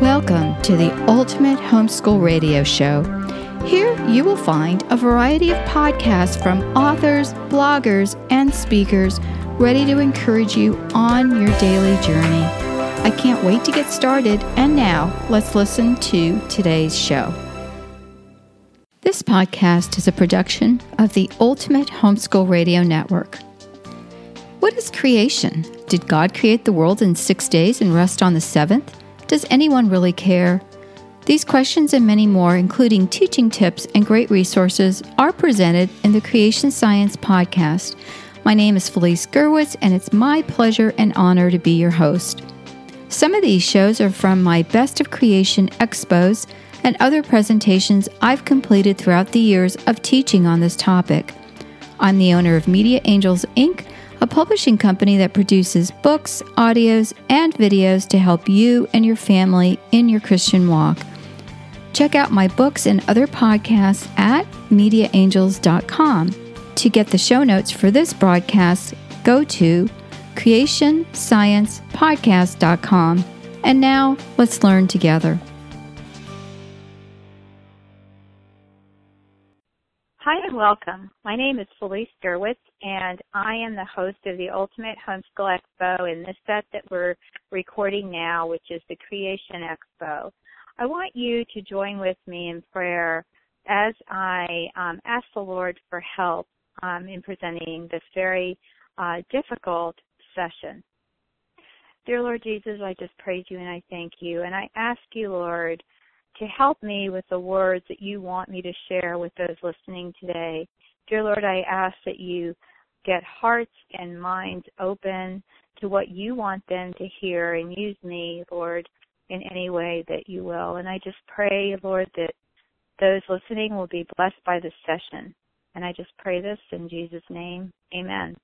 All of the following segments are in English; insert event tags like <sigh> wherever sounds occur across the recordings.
Welcome to the Ultimate Homeschool Radio Show. Here you will find a variety of podcasts from authors, bloggers, and speakers ready to encourage you on your daily journey. I can't wait to get started, and now let's listen to today's show. This podcast is a production of the Ultimate Homeschool Radio Network. What is creation? Did God create the world in six days and rest on the seventh? Does anyone really care? These questions and many more, including teaching tips and great resources, are presented in the Creation Science Podcast. My name is Felice Gerwitz, and it's my pleasure and honor to be your host. Some of these shows are from my Best of Creation expos and other presentations I've completed throughout the years of teaching on this topic. I'm the owner of Media Angels Inc a publishing company that produces books, audios, and videos to help you and your family in your Christian walk. Check out my books and other podcasts at mediaangels.com. To get the show notes for this broadcast, go to creationsciencepodcast.com. And now, let's learn together. And welcome. My name is Felice Gerwitz and I am the host of the Ultimate Homeschool Expo in this set that we're recording now, which is the Creation Expo. I want you to join with me in prayer as I um, ask the Lord for help um, in presenting this very uh, difficult session. Dear Lord Jesus, I just praise you and I thank you. And I ask you, Lord, to help me with the words that you want me to share with those listening today. Dear Lord, I ask that you get hearts and minds open to what you want them to hear and use me, Lord, in any way that you will. And I just pray, Lord, that those listening will be blessed by this session. And I just pray this in Jesus' name. Amen.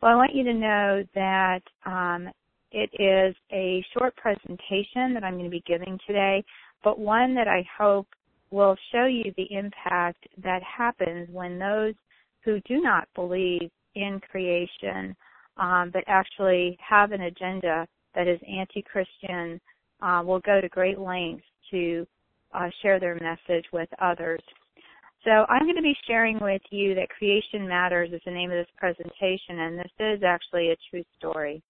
Well, I want you to know that um, it is a short presentation that I'm going to be giving today but one that I hope will show you the impact that happens when those who do not believe in creation, um, but actually have an agenda that is anti-Christian, uh, will go to great lengths to uh, share their message with others. So I'm going to be sharing with you that Creation Matters is the name of this presentation, and this is actually a true story.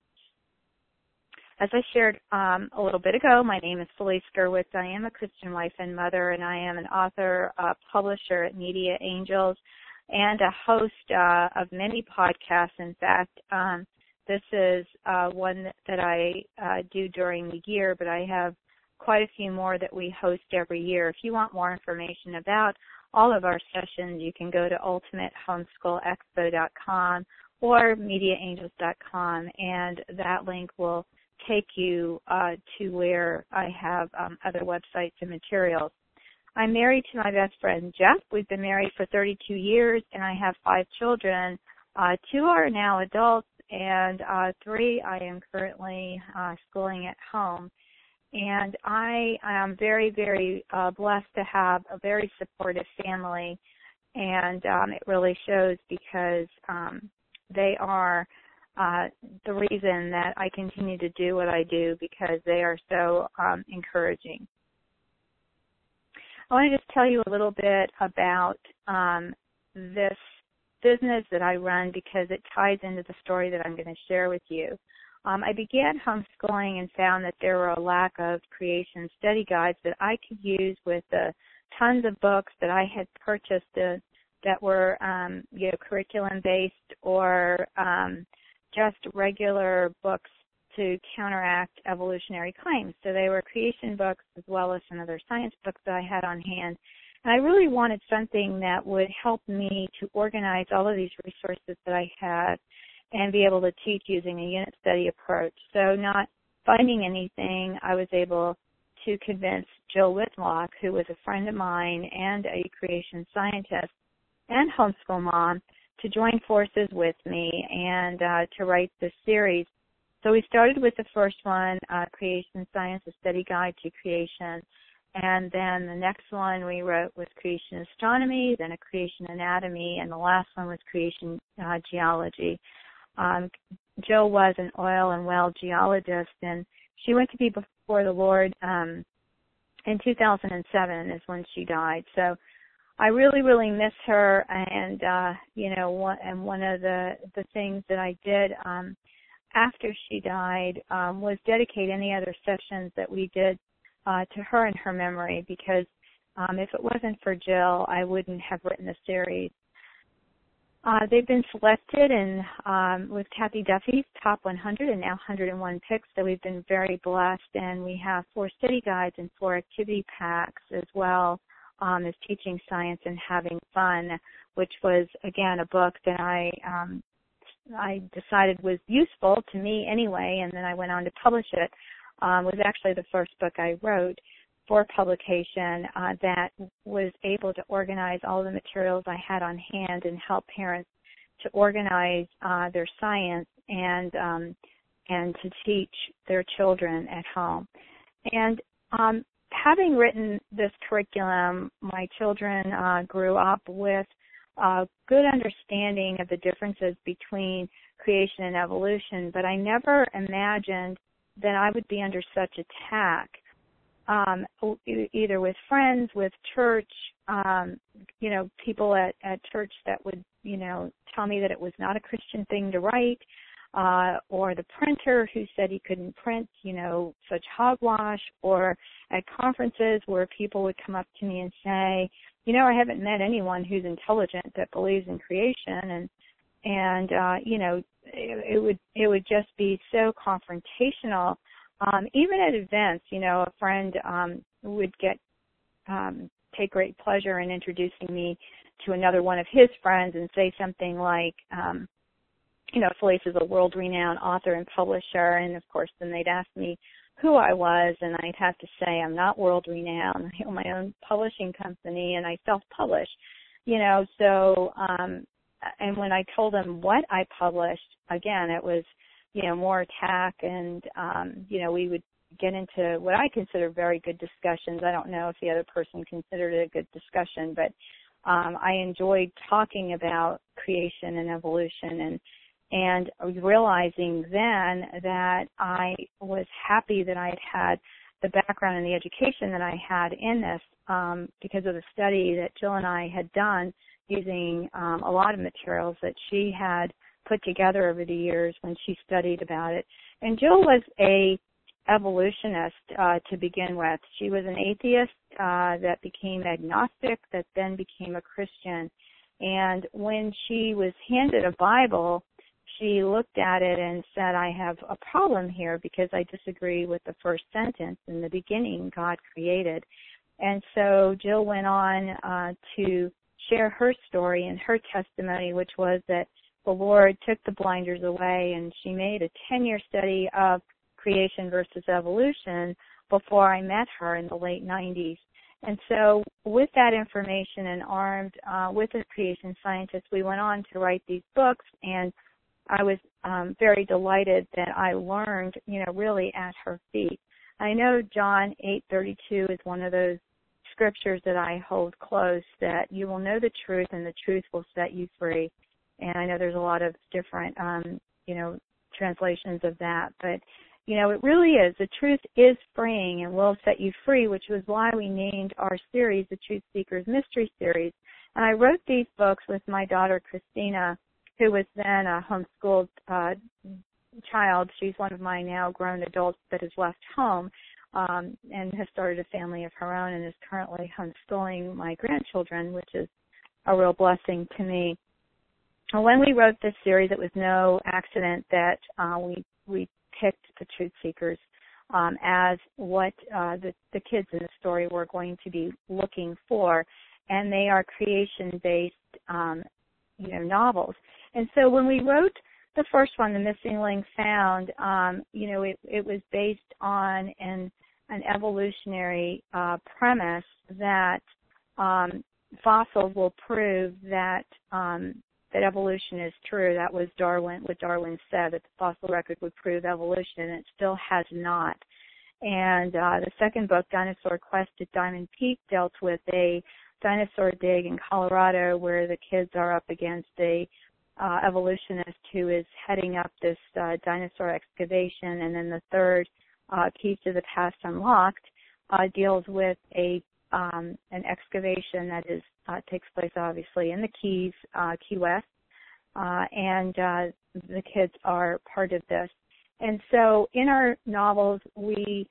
As I shared um, a little bit ago, my name is Felice Gerwitz. I am a Christian wife and mother, and I am an author, publisher at Media Angels, and a host uh, of many podcasts. In fact, um, this is uh, one that I uh, do during the year, but I have quite a few more that we host every year. If you want more information about all of our sessions, you can go to ultimatehomeschoolexpo.com or mediaangels.com, and that link will take you uh, to where I have um, other websites and materials. I'm married to my best friend Jeff. We've been married for 32 years, and I have five children. Uh, two are now adults, and uh, three I am currently uh, schooling at home. And I am very, very uh, blessed to have a very supportive family, and um, it really shows because um, they are uh, the reason that I continue to do what I do because they are so um, encouraging. I want to just tell you a little bit about um, this business that I run because it ties into the story that I'm going to share with you. Um, I began homeschooling and found that there were a lack of creation study guides that I could use with the tons of books that I had purchased uh, that were, um, you know, curriculum based or um, just regular books to counteract evolutionary claims. So they were creation books as well as some other science books that I had on hand. And I really wanted something that would help me to organize all of these resources that I had and be able to teach using a unit study approach. So not finding anything, I was able to convince Jill Whitlock, who was a friend of mine and a creation scientist and homeschool mom, to join forces with me and uh, to write this series. So we started with the first one, uh, Creation Science, a study guide to creation. And then the next one we wrote was Creation Astronomy, then a Creation Anatomy, and the last one was Creation uh, Geology. Um, Jill was an oil and well geologist, and she went to be before the Lord. Um, in 2007 is when she died. So I really, really miss her. And uh, you know, one, and one of the the things that I did um, after she died um, was dedicate any other sessions that we did uh, to her in her memory because um, if it wasn't for Jill, I wouldn't have written the series. Uh, they've been selected and um, with Cathy Duffy's top 100 and now 101 picks. So we've been very blessed, and we have four study guides and four activity packs as well um, as teaching science and having fun, which was again a book that I um, I decided was useful to me anyway, and then I went on to publish it. Um, was actually the first book I wrote for publication uh, that was able to organize all the materials I had on hand and help parents to organize uh, their science and um, and to teach their children at home. And um, having written this curriculum, my children uh, grew up with a good understanding of the differences between creation and evolution, but I never imagined that I would be under such attack. Um, either with friends, with church, um, you know, people at, at church that would, you know, tell me that it was not a Christian thing to write, uh, or the printer who said he couldn't print, you know, such hogwash, or at conferences where people would come up to me and say, you know, I haven't met anyone who's intelligent that believes in creation, and and uh, you know, it, it would it would just be so confrontational. Um, even at events, you know, a friend um, would get um, take great pleasure in introducing me to another one of his friends and say something like, um, you know, Felice is a world-renowned author and publisher, and of course, then they'd ask me who I was, and I'd have to say I'm not world-renowned. <laughs> I own my own publishing company, and I self-publish. You know, so um, and when I told them what I published, again, it was you know, more attack and, um, you know, we would get into what I consider very good discussions. I don't know if the other person considered it a good discussion, but um, I enjoyed talking about creation and evolution and and realizing then that I was happy that I had had the background and the education that I had in this um, because of the study that Jill and I had done using um, a lot of materials that she had put together over the years when she studied about it. And Jill was a evolutionist uh, to begin with. She was an atheist uh, that became agnostic, that then became a Christian. And when she was handed a Bible, she looked at it and said, I have a problem here because I disagree with the first sentence. In the beginning, God created. And so Jill went on uh, to share her story and her testimony, which was that the Lord took the blinders away and she made a 10 year study of creation versus evolution before I met her in the late 90s. And so with that information and armed uh, with a creation scientist, we went on to write these books and I was um, very delighted that I learned, you know, really at her feet. I know John 8:32 is one of those scriptures that I hold close that you will know the truth and the truth will set you free and I know there's a lot of different, um, you know, translations of that, but you know, it really is. The truth is freeing and will set you free, which was why we named our series the Truth Seekers Mystery Series. And I wrote these books with my daughter Christina, who was then a homeschooled uh, child. She's one of my now grown adults that has left home um, and has started a family of her own and is currently homeschooling my grandchildren, which is a real blessing to me when we wrote this series, it was no accident that uh, we we picked the truth seekers um, as what uh, the the kids in the story were going to be looking for, and they are creation-based, um, you know, novels. And so when we wrote the first one, The Missing Link Found, um, you know, it, it was based on an an evolutionary uh, premise that um, fossils will prove that um, that evolution is true. That was Darwin, what Darwin said, that the fossil record would prove evolution, and it still has not. And uh, the second book, Dinosaur Quest at Diamond Peak, dealt with a dinosaur dig in Colorado where the kids are up against a uh, evolutionist who is heading up this uh, dinosaur excavation. And then the third uh, Keys to the Past Unlocked, uh, deals with a um, an excavation that is uh, takes place obviously in the Keys, uh, Key West, and uh, the kids are part of this. And so in our novels, we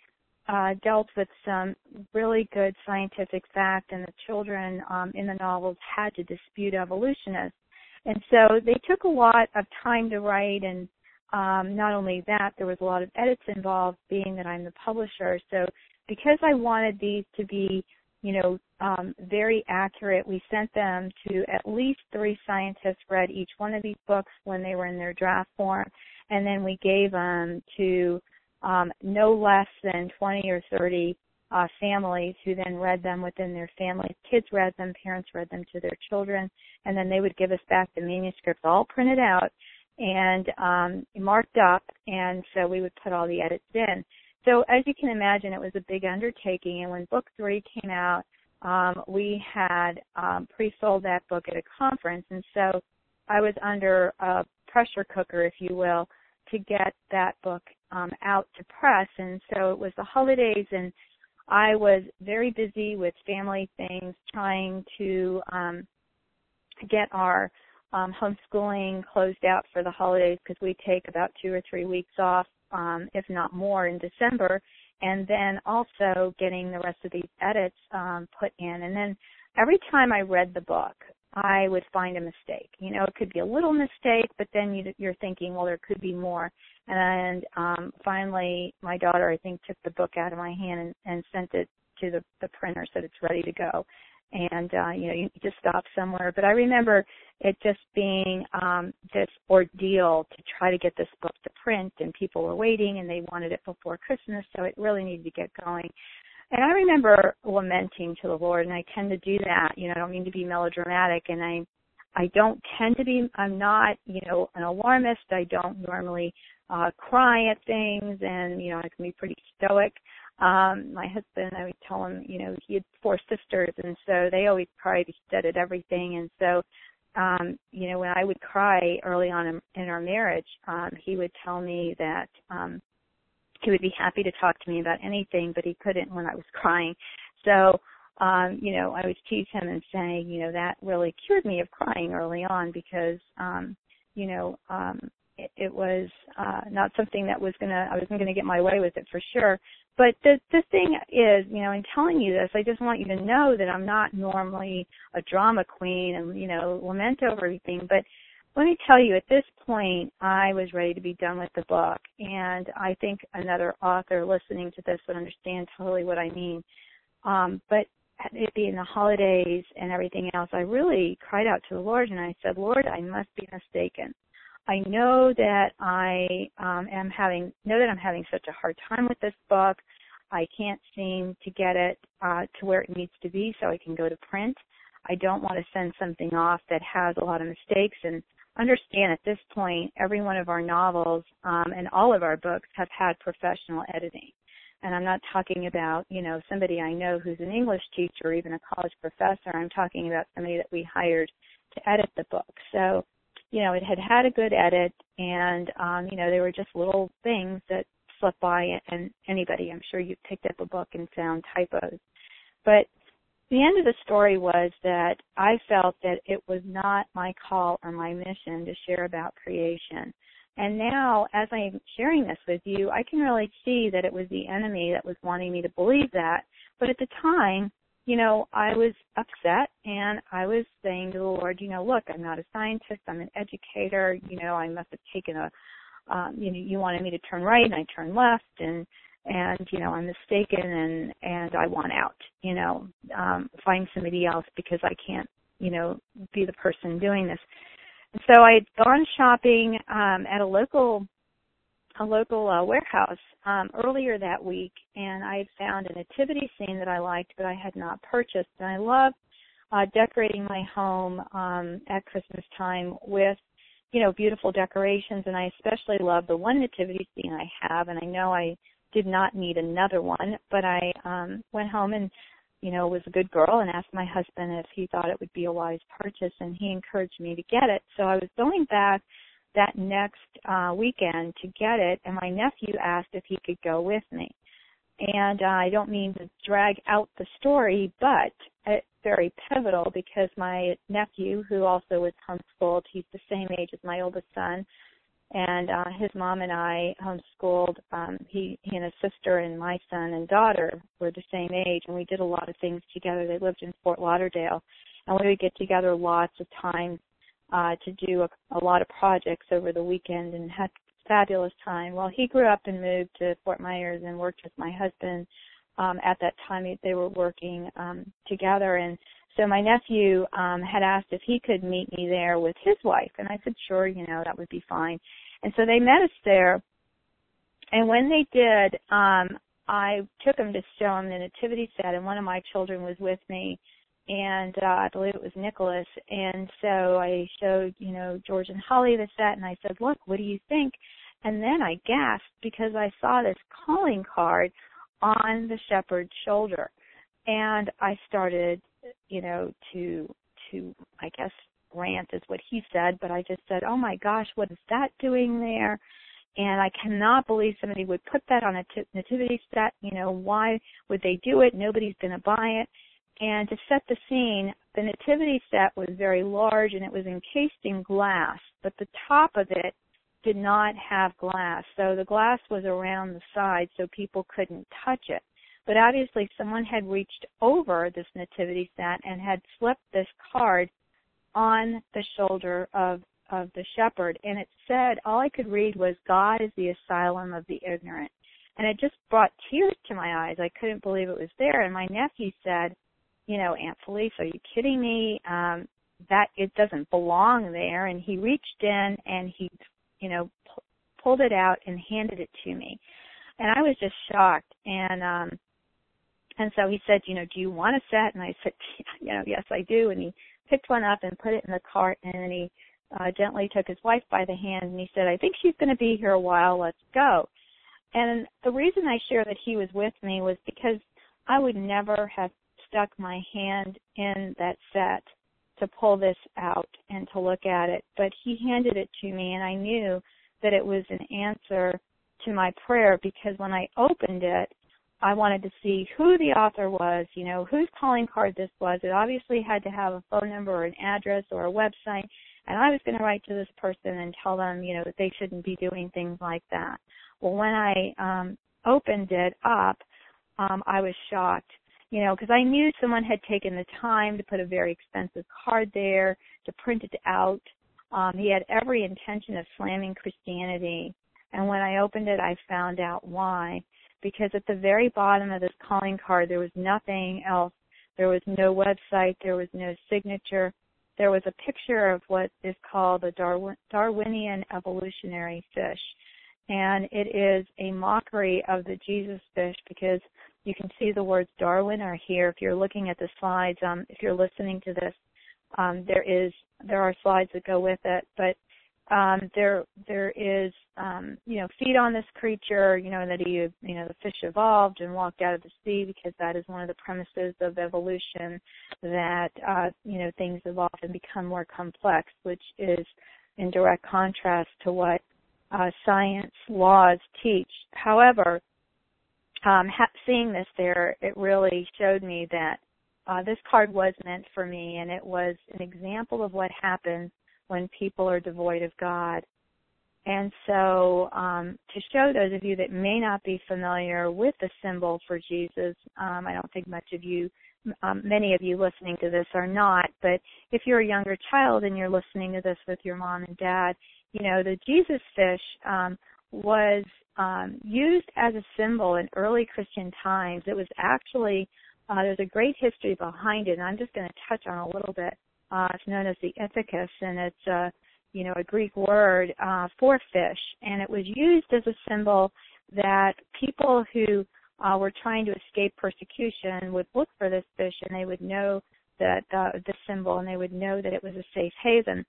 uh, dealt with some really good scientific fact, and the children um, in the novels had to dispute evolutionists. And so they took a lot of time to write, and um, not only that, there was a lot of edits involved, being that I'm the publisher. So because I wanted these to be, you know, um, very accurate, we sent them to at least three scientists, read each one of these books when they were in their draft form, and then we gave them to um, no less than 20 or 30 uh, families who then read them within their families. Kids read them, parents read them to their children, and then they would give us back the manuscripts all printed out and um, marked up, and so we would put all the edits in. So as you can imagine, it was a big undertaking, and when book three came out, um, we had um, pre-sold that book at a conference, and so I was under a pressure cooker, if you will, to get that book um, out to press. And so it was the holidays, and I was very busy with family things, trying to um, get our um, homeschooling closed out for the holidays because we take about two or three weeks off, um, if not more, in December. And then also getting the rest of these edits um, put in. And then every time I read the book, I would find a mistake. You know, it could be a little mistake, but then you, you're thinking, well, there could be more. And um, finally, my daughter, I think, took the book out of my hand and, and sent it to the, the printer, said it's ready to go. And uh, you know, you just stop somewhere. But I remember it just being um, this ordeal to try to get this book to print, and people were waiting, and they wanted it before Christmas, so it really needed to get going. And I remember lamenting to the Lord, and I tend to do that. You know, I don't mean to be melodramatic, and I, I don't tend to be. I'm not, you know, an alarmist. I don't normally uh cry at things, and you know, I can be pretty stoic. Um, my husband, I would tell him, you know, he had four sisters, and so they always cried instead at everything, and so. Um, you know, when I would cry early on in, in our marriage, um, he would tell me that um, he would be happy to talk to me about anything, but he couldn't when I was crying. So, um, you know, I would tease him and say, you know, that really cured me of crying early on because, um, you know, um, it, it was uh, not something that was gonna, I wasn't gonna get my way with it for sure. But the the thing is, you know, in telling you this, I just want you to know that I'm not normally a drama queen and you know lament over everything, but let me tell you, at this point, I was ready to be done with the book, and I think another author listening to this would understand totally what I mean. Um, but it being the holidays and everything else, I really cried out to the Lord, and I said, Lord, I must be mistaken. I know that I um, am having know that I'm having such a hard time with this book. I can't seem to get it uh, to where it needs to be so I can go to print. I don't want to send something off that has a lot of mistakes and understand at this point, every one of our novels um, and all of our books have had professional editing. And I'm not talking about, you know, somebody I know who's an English teacher or even a college professor. I'm talking about somebody that we hired to edit the book. So, you know, it had had a good edit and, um, you know, there were just little things that slipped by and anybody, I'm sure you've picked up a book and found typos. But the end of the story was that I felt that it was not my call or my mission to share about creation. And now, as I'm sharing this with you, I can really see that it was the enemy that was wanting me to believe that. But at the time, you know, I was upset and I was saying to the Lord, you know, look, I'm not a scientist, I'm an educator, you know, I must have taken a, um, you know, you wanted me to turn right and I turned left and, and you know I'm mistaken and and I want out. You know, um, find somebody else because I can't you know be the person doing this. And so I had gone shopping um, at a local a local uh, warehouse um, earlier that week, and I had found a nativity scene that I liked, but I had not purchased. And I love uh, decorating my home um, at Christmas time with you know beautiful decorations, and I especially love the one nativity scene I have, and I know I did not need another one, but I um went home and you know was a good girl and asked my husband if he thought it would be a wise purchase and he encouraged me to get it. So I was going back that next uh, weekend to get it, and my nephew asked if he could go with me. And uh, I don't mean to drag out the story, but it's very pivotal because my nephew, who also was homeschooled, he's the same age as my oldest son, and uh, his mom and I homeschooled. Um, he, he and his sister and my son and daughter were the same age, and we did a lot of things together. They lived in Fort Lauderdale, and we would get together lots of times uh, to do a, a lot of projects over the weekend and had fabulous time. Well, he grew up and moved to Fort Myers and worked with my husband. Um, at that time, they were working um, together, and so my nephew um, had asked if he could meet me there with his wife, and I said, sure, you know, that would be fine. And so they met us there, and when they did, um, I took him to show him the nativity set, and one of my children was with me, and uh, I believe it was Nicholas. And so I showed, you know, George and Holly the set, and I said, "Look, what do you think?" And then I gasped because I saw this calling card on the shepherd's shoulder, and I started, you know, to to I guess rant is what he said, but I just said, "Oh my gosh, what is that doing there?" And I cannot believe somebody would put that on a t- nativity set. You know, why would they do it? Nobody's going to buy it. And to set the scene, the nativity set was very large and it was encased in glass, but the top of it did not have glass. So the glass was around the side so people couldn't touch it. But obviously someone had reached over this nativity set and had slipped this card on the shoulder of of the shepherd and it said all I could read was God is the asylum of the ignorant. And it just brought tears to my eyes. I couldn't believe it was there and my nephew said, you know, Aunt Felice, are you kidding me? Um, that it doesn't belong there. And he reached in and he, you know, p- pulled it out and handed it to me. And I was just shocked. And, um, and so he said, you know, do you want a set? And I said, <laughs> you know, yes, I do. And he picked one up and put it in the cart and then he uh, gently took his wife by the hand and he said, I think she's going to be here a while. Let's go. And the reason I share that he was with me was because I would never have stuck my hand in that set to pull this out and to look at it, but he handed it to me and I knew that it was an answer to my prayer because when I opened it, I wanted to see who the author was, you know, whose calling card this was. It obviously had to have a phone number or an address or a website. And I was going to write to this person and tell them, you know, that they shouldn't be doing things like that. Well, when I um, opened it up, um, I was shocked you know, because I knew someone had taken the time to put a very expensive card there, to print it out. Um, he had every intention of slamming Christianity. And when I opened it, I found out why. Because at the very bottom of this calling card, there was nothing else. There was no website. There was no signature. There was a picture of what is called a Darwin, Darwinian evolutionary fish. And it is a mockery of the Jesus fish because you can see the words Darwin are here. If you're looking at the slides, um, if you're listening to this, um, there is there are slides that go with it, but um, there there is um, you know feed on this creature, you know that he you know the fish evolved and walked out of the sea because that is one of the premises of evolution that uh, you know things evolve and become more complex, which is in direct contrast to what uh, science laws teach. However, um, ha- seeing this there, it really showed me that uh, this card was meant for me, and it was an example of what happens when people are devoid of God. And so, um, to show those of you that may not be familiar with the symbol for Jesus, um, I don't think much of you, um, many of you listening to this are not, but if you're a younger child and you're listening to this with your mom and dad, you know, the Jesus fish um, was um, used as a symbol in early Christian times. It was actually uh, there's a great history behind it, and I'm just going to touch on a little bit. Uh, it's known as the ithacus, and it's a you know a Greek word uh, for fish, and it was used as a symbol that people who uh, were trying to escape persecution would look for this fish, and they would know that uh, the symbol, and they would know that it was a safe haven.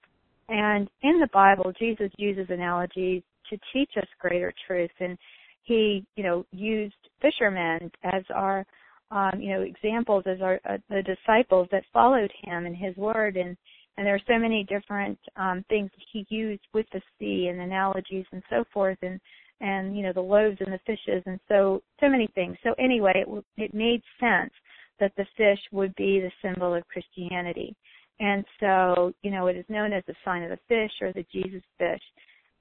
And in the Bible, Jesus uses analogies to teach us greater truth. And he, you know, used fishermen as our, um, you know, examples as our uh, the disciples that followed him and his word. And And there are so many different um, things he used with the sea and analogies and so forth, and and you know the loaves and the fishes, and so so many things. So anyway, it, it made sense that the fish would be the symbol of Christianity. And so, you know, it is known as the sign of the fish or the Jesus fish.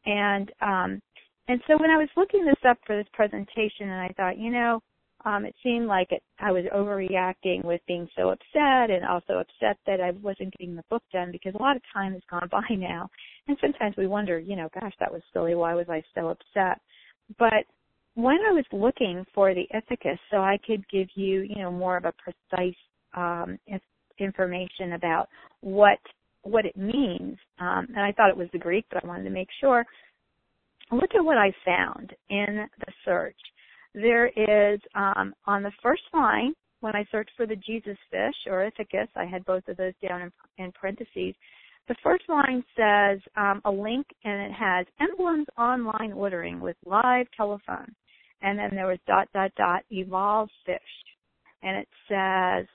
And um and so when I was looking this up for this presentation and I thought, you know, um it seemed like it, I was overreacting with being so upset and also upset that I wasn't getting the book done because a lot of time has gone <laughs> by now. And sometimes we wonder, you know, gosh, that was silly. Why was I so upset? But when I was looking for the ithacus so I could give you, you know, more of a precise um, information about what what it means, um, and I thought it was the Greek, but I wanted to make sure. Look at what I found in the search. There is um, on the first line when I searched for the Jesus fish or ithacus, I had both of those down in, in parentheses. The first line says um, a link and it has emblems online ordering with live telephone. And then there was dot dot dot evolve fish. And it says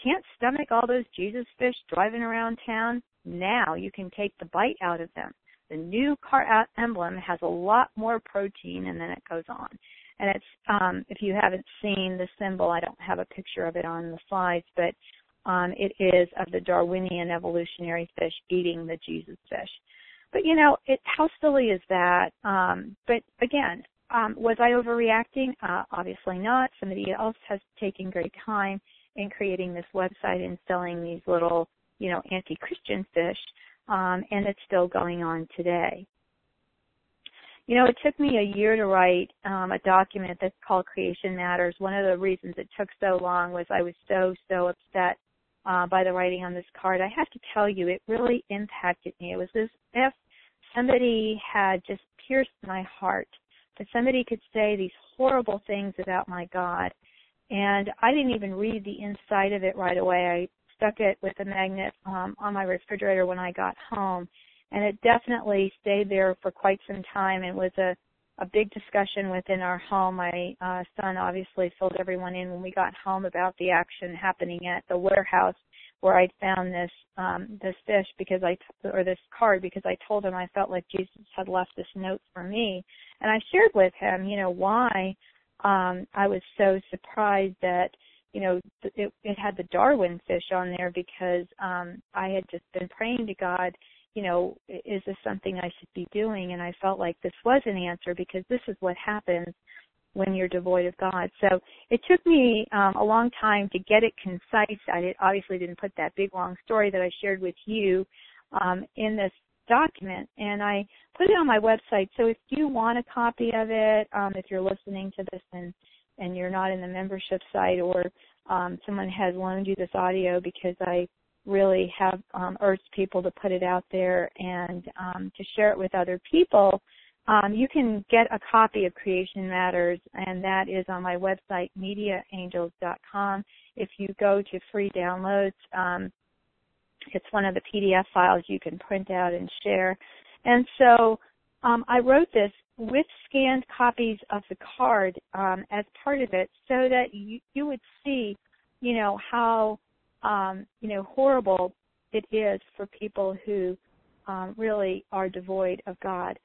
can't stomach all those jesus fish driving around town? Now you can take the bite out of them. The new car emblem has a lot more protein and then it goes on and it's um if you haven't seen the symbol i don't have a picture of it on the slides but um it is of the darwinian evolutionary fish eating the jesus fish but you know it how silly is that um but again um, was I overreacting? Uh, obviously not. Somebody else has taken great time in creating this website and selling these little, you know, anti-Christian fish, um, and it's still going on today. You know, it took me a year to write um, a document that's called Creation Matters. One of the reasons it took so long was I was so, so upset uh, by the writing on this card. I have to tell you, it really impacted me. It was as if somebody had just pierced my heart that somebody could say these horrible things about my God. And I didn't even read the inside of it right away. I stuck it with a magnet um, on my refrigerator when I got home. And it definitely stayed there for quite some time and was a, a big discussion within our home. My uh, son obviously filled everyone in when we got home about the action happening at the warehouse where I'd found this um this fish because I or this card because I told him I felt like Jesus had left this note for me and I shared with him you know why um I was so surprised that you know it it had the Darwin fish on there because um I had just been praying to God you know is this something I should be doing and I felt like this was an answer because this is what happens when you're devoid of God. So it took me um, a long time to get it concise. I did, obviously didn't put that big long story that I shared with you um, in this document, and I put it on my website. So if you want a copy of it, um, if you're listening to this and and you're not in the membership site, or um, someone has loaned you this audio because I really have um, urged people to put it out there and um, to share it with other people um, you can get a copy of Creation Matters, and that is on my website, mediaangels.com. If you go to free downloads, um, it's one of the PDF files you can print out and share. And so um, I wrote this with scanned copies of the card um, as part of it so that you, you would see, you know, how, um, you know, horrible it is for people who um, really are devoid of God.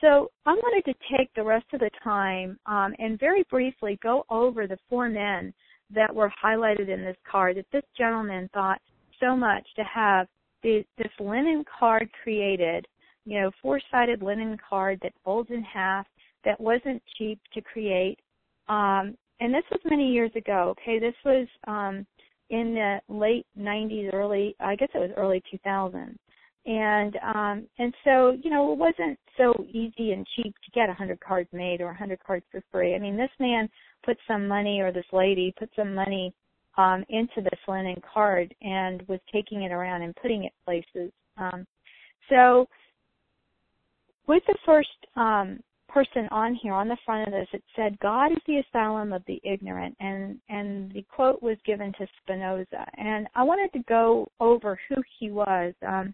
So I wanted to take the rest of the time um, and very briefly go over the four men that were highlighted in this card that this gentleman thought so much to have the, this linen card created, you know, four-sided linen card that folds in half, that wasn't cheap to create. Um, and this was many years ago, okay? This was um, in the late 90s, early, I guess it was early 2000s and um and so you know it wasn't so easy and cheap to get a hundred cards made or a hundred cards for free. I mean this man put some money or this lady put some money um into this linen card and was taking it around and putting it places. Um so with the first um person on here on the front of this it said god is the asylum of the ignorant and and the quote was given to spinoza and i wanted to go over who he was um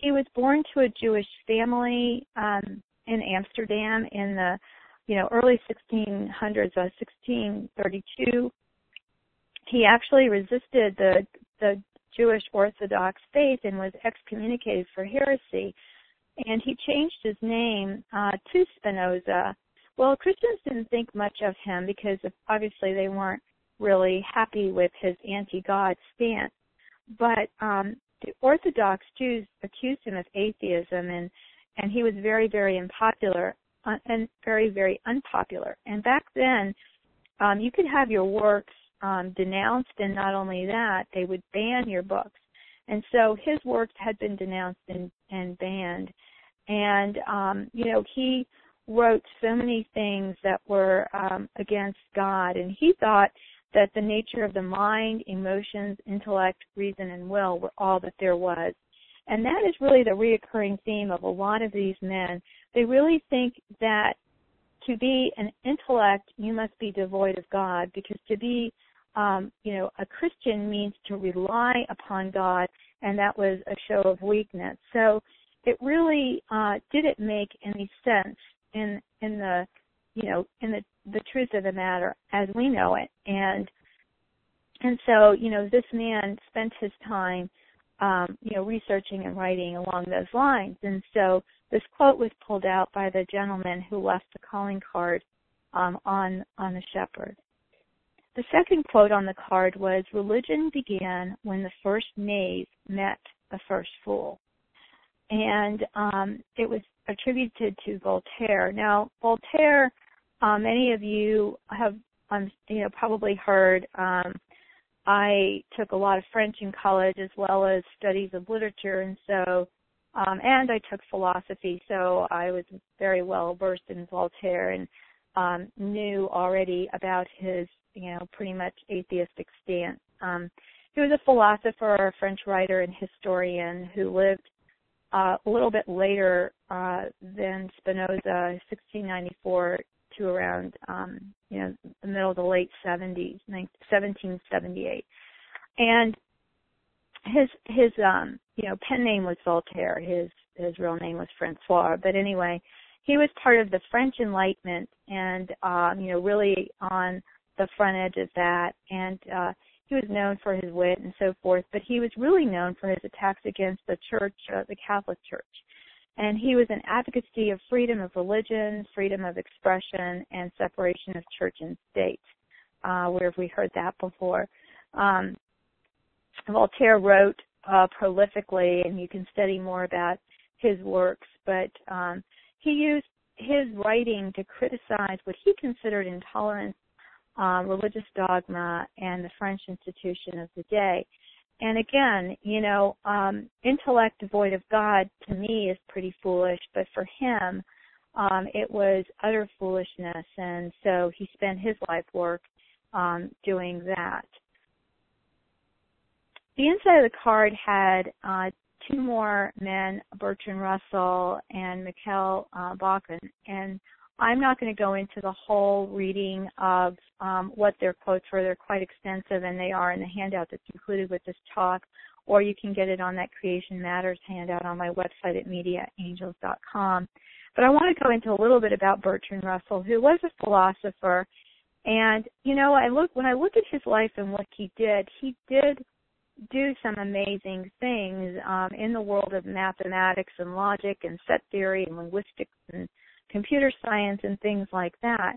he was born to a Jewish family um, in Amsterdam in the you know early 1600s, uh, 1632. He actually resisted the the Jewish Orthodox faith and was excommunicated for heresy. And he changed his name uh, to Spinoza. Well, Christians didn't think much of him because obviously they weren't really happy with his anti-God stance. But um, the Orthodox Jews accused him of atheism, and and he was very, very unpopular uh, and very, very unpopular. And back then, um, you could have your works um, denounced, and not only that, they would ban your books. And so his works had been denounced and, and banned. And, um, you know, he wrote so many things that were um, against God. And he thought that the nature of the mind, emotions, intellect, reason, and will were all that there was. And that is really the reoccurring theme of a lot of these men. They really think that to be an intellect, you must be devoid of God because to be, um, you know, a Christian means to rely upon God, and that was a show of weakness. So it really uh, didn't make any sense in in the, you know, in the the truth of the matter as we know it, and and so you know this man spent his time um, you know, researching and writing along those lines. And so this quote was pulled out by the gentleman who left the calling card um, on on the shepherd. The second quote on the card was, "Religion began when the first knave met the first fool," and um, it was attributed to Voltaire. Now, Voltaire, uh, many of you have, um, you know, probably heard. Um, I took a lot of French in college as well as studies of literature, and so um, and I took philosophy, so I was very well versed in Voltaire and um, knew already about his, you know, pretty much atheistic stance. Um, he was a philosopher, a French writer, and historian who lived uh, a little bit later uh, than Spinoza, 1694 to around um, you know the middle of the late 70s, 1778, and his his um you know pen name was Voltaire. His his real name was Francois. But anyway, he was part of the French Enlightenment, and um, you know really on the front edge of that, and uh, he was known for his wit and so forth. But he was really known for his attacks against the Church, uh, the Catholic Church and he was an advocacy of freedom of religion, freedom of expression, and separation of church and state. Uh, where have we heard that before? Um, Voltaire wrote uh, prolifically, and you can study more about his works, but um, he used his writing to criticize what he considered intolerance, uh, religious dogma, and the French institution of the day. And again, you know, um, intellect devoid of God to me is pretty foolish, but for him, um, it was utter foolishness, and so he spent his life work um, doing that. The inside of the card had uh, two more men, Bertrand Russell and Mikhail uh, Bakunin, and I'm not going to go into the whole reading of um, what their quotes were. They're quite extensive, and they are in the handout that's included with this talk, or you can get it on that Creation Matters handout on my website at mediaangels.com. But I want to go into a little bit about Bertrand Russell, who was a philosopher. And you know, I look when I look at his life and what he did, he did do some amazing things um, in the world of mathematics and logic and set theory and linguistics and computer science and things like that.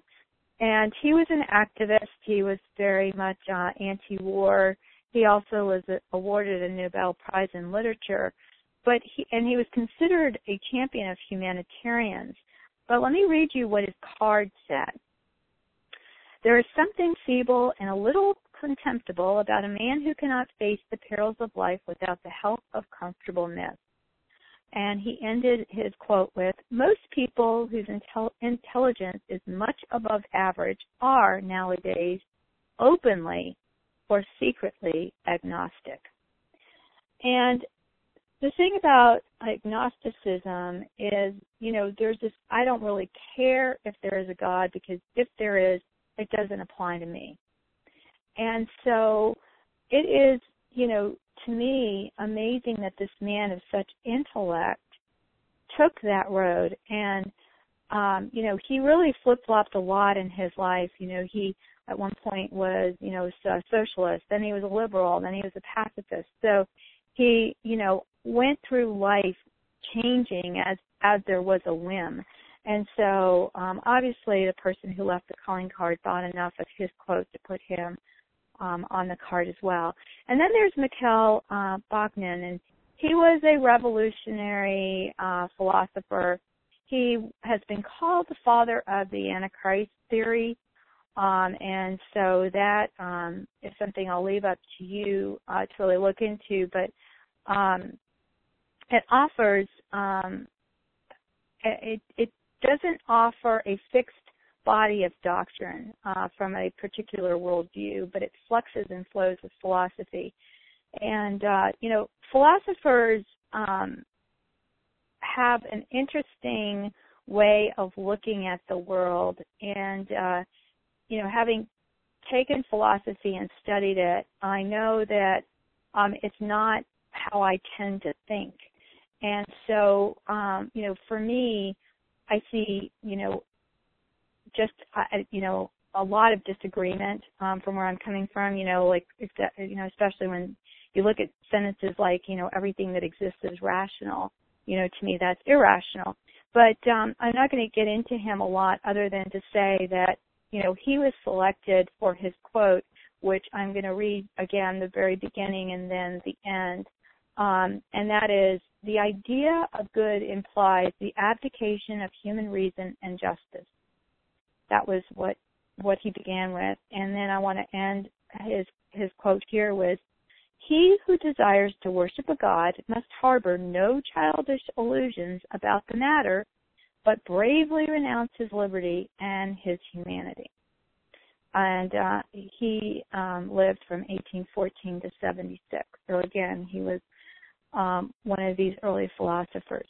And he was an activist. He was very much uh, anti-war. He also was awarded a Nobel Prize in Literature. But he, and he was considered a champion of humanitarians. But let me read you what his card said. There is something feeble and a little contemptible about a man who cannot face the perils of life without the help of comfortableness and he ended his quote with Most people whose intel- intelligence is much above average are nowadays openly or secretly agnostic. And the thing about agnosticism is, you know, there's this I don't really care if there is a God because if there is, it doesn't apply to me. And so it is, you know, to me amazing that this man of such intellect took that road and um you know he really flip flopped a lot in his life you know he at one point was, you know, a socialist, then he was a liberal, then he was a pacifist. So he, you know, went through life changing as as there was a whim. And so, um, obviously, the person who left the calling card thought enough of his quote to put him um, on the card as well. And then there's Mikhail uh, Bakunin, and he was a revolutionary uh, philosopher. He has been called the father of the Antichrist theory. Um, and so that um, is something I'll leave up to you uh, to really look into. But um, it offers um, it, it doesn't offer a fixed body of doctrine uh, from a particular worldview, but it fluxes and flows with philosophy. And uh, you know, philosophers um, have an interesting way of looking at the world, and uh, you know, having taken philosophy and studied it, I know that um, it's not how I tend to think. And so, um, you know, for me, I see, you know, just, uh, you know, a lot of disagreement um, from where I'm coming from. You know, like, you know, especially when you look at sentences like, you know, everything that exists is rational. You know, to me, that's irrational. But um, I'm not going to get into him a lot, other than to say that, you know, he was selected for his quote, which I'm going to read again the very beginning and then the end. Um, and that is the idea of God implies the abdication of human reason and justice. That was what what he began with, and then I want to end his his quote here with he who desires to worship a God must harbor no childish illusions about the matter, but bravely renounce his liberty and his humanity. And uh, he um, lived from 1814 to 76. So again, he was um, one of these early philosophers.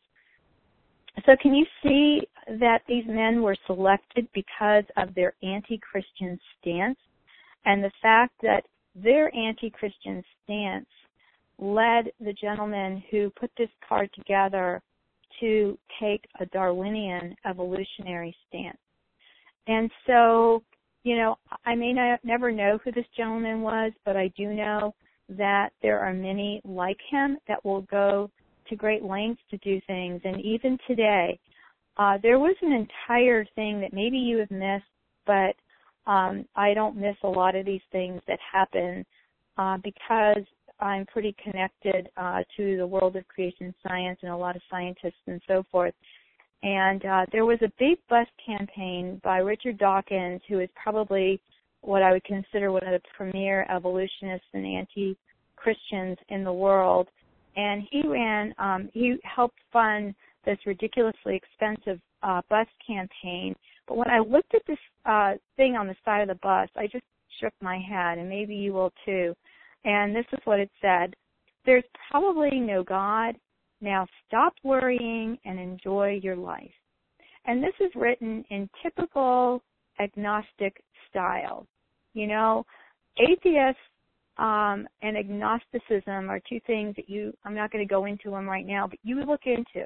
So can you see that these men were selected because of their anti-Christian stance and the fact that their anti-Christian stance led the gentleman who put this card together to take a Darwinian evolutionary stance. And so, you know, I may not, never know who this gentleman was, but I do know that there are many like him that will go to great lengths to do things. And even today, uh, there was an entire thing that maybe you have missed, but um, I don't miss a lot of these things that happen uh, because I'm pretty connected uh, to the world of creation science and a lot of scientists and so forth. And uh, there was a big bus campaign by Richard Dawkins, who is probably what I would consider one of the premier evolutionists and anti-Christians in the world. And he ran, um, he helped fund this ridiculously expensive uh, bus campaign. But when I looked at this uh, thing on the side of the bus, I just shook my head, and maybe you will too. And this is what it said: "There's probably no God. Now stop worrying and enjoy your life." And this is written in typical agnostic style. You know, atheists um, and agnosticism are two things that you, I'm not going to go into them right now, but you would look into.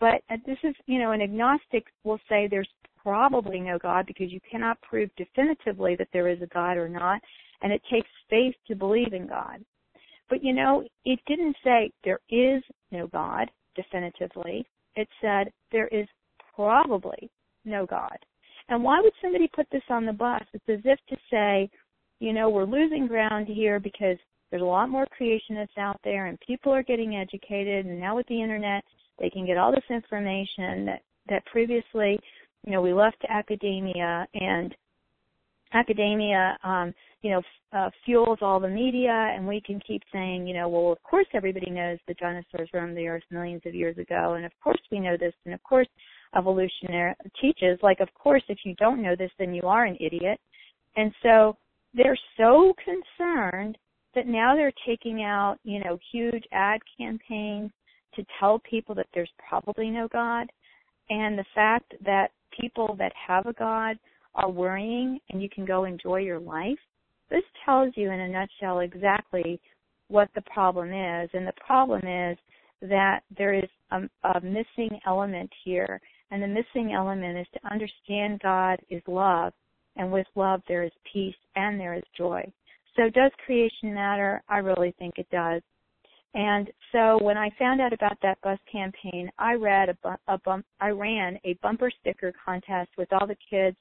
But uh, this is, you know, an agnostic will say there's probably no God because you cannot prove definitively that there is a God or not, and it takes faith to believe in God. But you know, it didn't say there is no God definitively. It said there is probably no God. And why would somebody put this on the bus? It's as if to say, you know, we're losing ground here because there's a lot more creationists out there and people are getting educated and now with the internet they can get all this information that that previously, you know, we left to academia and academia um you know uh, fuels all the media and we can keep saying you know well of course everybody knows the dinosaurs roamed the earth millions of years ago and of course we know this and of course evolutionary teaches. Like, of course, if you don't know this, then you are an idiot. And so they're so concerned that now they're taking out, you know, huge ad campaigns to tell people that there's probably no God. And the fact that people that have a God are worrying and you can go enjoy your life, this tells you in a nutshell exactly what the problem is. And the problem is that there is a, a missing element here and the missing element is to understand God is love and with love there is peace and there is joy. So does creation matter? I really think it does. And so when I found out about that bus campaign, I read a, bu- a bump, I ran a bumper sticker contest with all the kids.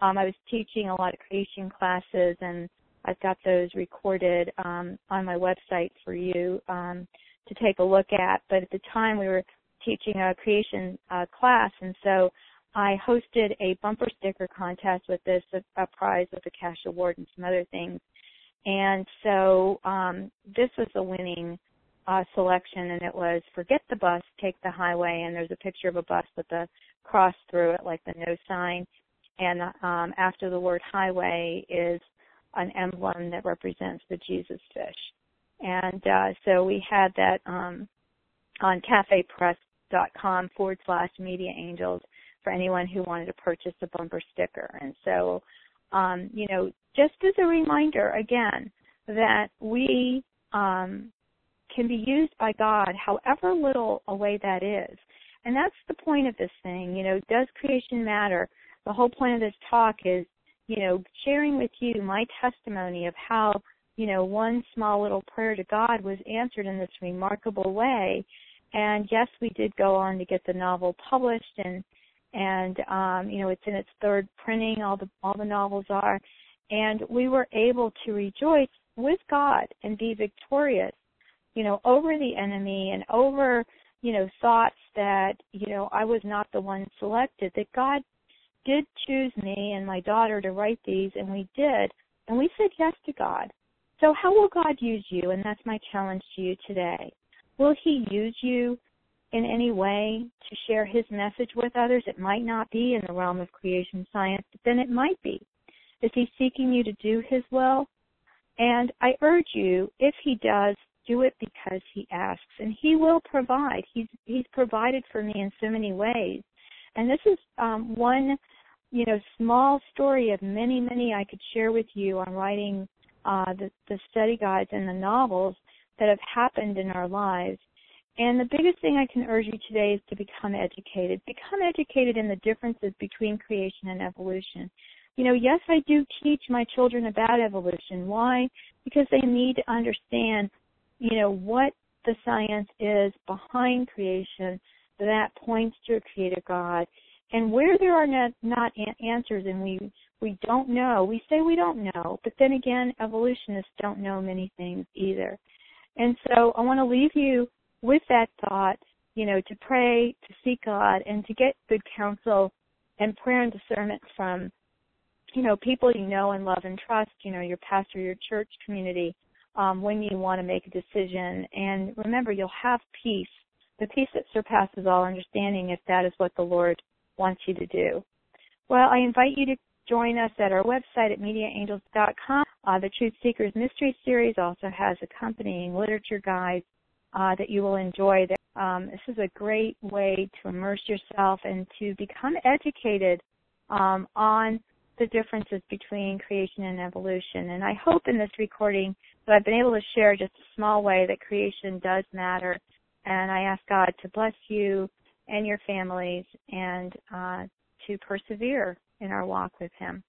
Um, I was teaching a lot of creation classes, and I've got those recorded um, on my website for you um, to take a look at. But at the time, we were teaching a creation uh, class, and so I hosted a bumper sticker contest with this, a, a prize with a cash award and some other things. And so um, this was the winning uh, selection, and it was forget the bus, take the highway. And there's a picture of a bus with a cross through it, like the no sign. And um, after the word highway is an emblem that represents the Jesus fish. And uh, so we had that um, on cafepress.com forward slash media angels for anyone who wanted to purchase a bumper sticker. And so, um, you know, just as a reminder again that we um, can be used by God however little a way that is. And that's the point of this thing. You know, does creation matter? The whole point of this talk is, you know, sharing with you my testimony of how, you know, one small little prayer to God was answered in this remarkable way. And yes, we did go on to get the novel published and and um, you know it's in its third printing. All the all the novels are, and we were able to rejoice with God and be victorious, you know, over the enemy and over you know thoughts that you know I was not the one selected. That God did choose me and my daughter to write these, and we did, and we said yes to God. So how will God use you? And that's my challenge to you today. Will He use you in any way to share his message with others. It might not be in the realm of creation science, but then it might be. Is he seeking you to do his will? And I urge you, if he does, do it because he asks, and he will provide. He's he's provided for me in so many ways, and this is um, one, you know, small story of many, many I could share with you on writing uh, the the study guides and the novels that have happened in our lives and the biggest thing I can urge you today is to become educated. Become educated in the differences between creation and evolution. You know, yes, I do teach my children about evolution. Why? Because they need to understand, you know, what the science is behind creation that points to a creator God. And where there are not, not answers and we, we don't know, we say we don't know, but then again, evolutionists don't know many things either. And so I want to leave you with that thought, you know, to pray, to seek God, and to get good counsel and prayer and discernment from, you know, people you know and love and trust, you know, your pastor, your church community, um, when you want to make a decision. And remember, you'll have peace, the peace that surpasses all understanding if that is what the Lord wants you to do. Well, I invite you to join us at our website at mediaangels.com. Uh, the Truth Seekers Mystery Series also has accompanying literature guides uh, that you will enjoy. Um, this is a great way to immerse yourself and to become educated um, on the differences between creation and evolution. And I hope in this recording that I've been able to share just a small way that creation does matter. And I ask God to bless you and your families and uh, to persevere in our walk with Him.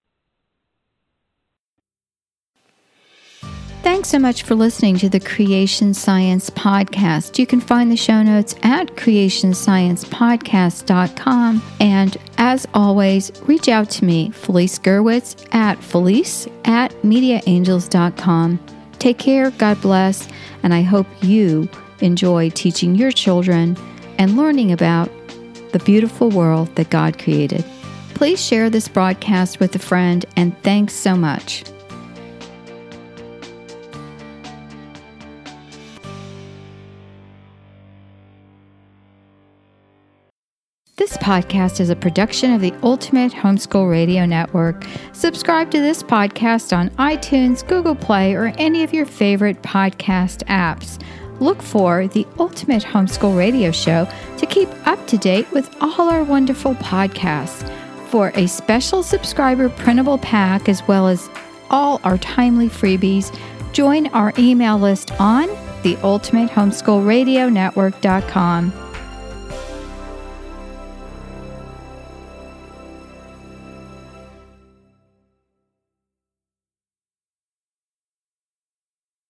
Thanks so much for listening to the Creation Science Podcast. You can find the show notes at creationsciencepodcast.com. And as always, reach out to me, Felice Gerwitz at Felice at mediaangels.com. Take care, God bless, and I hope you enjoy teaching your children and learning about the beautiful world that God created. Please share this broadcast with a friend, and thanks so much. Podcast is a production of the Ultimate Homeschool Radio Network. Subscribe to this podcast on iTunes, Google Play, or any of your favorite podcast apps. Look for the Ultimate Homeschool Radio Show to keep up to date with all our wonderful podcasts. For a special subscriber printable pack, as well as all our timely freebies, join our email list on the ultimate homeschool radio network.com.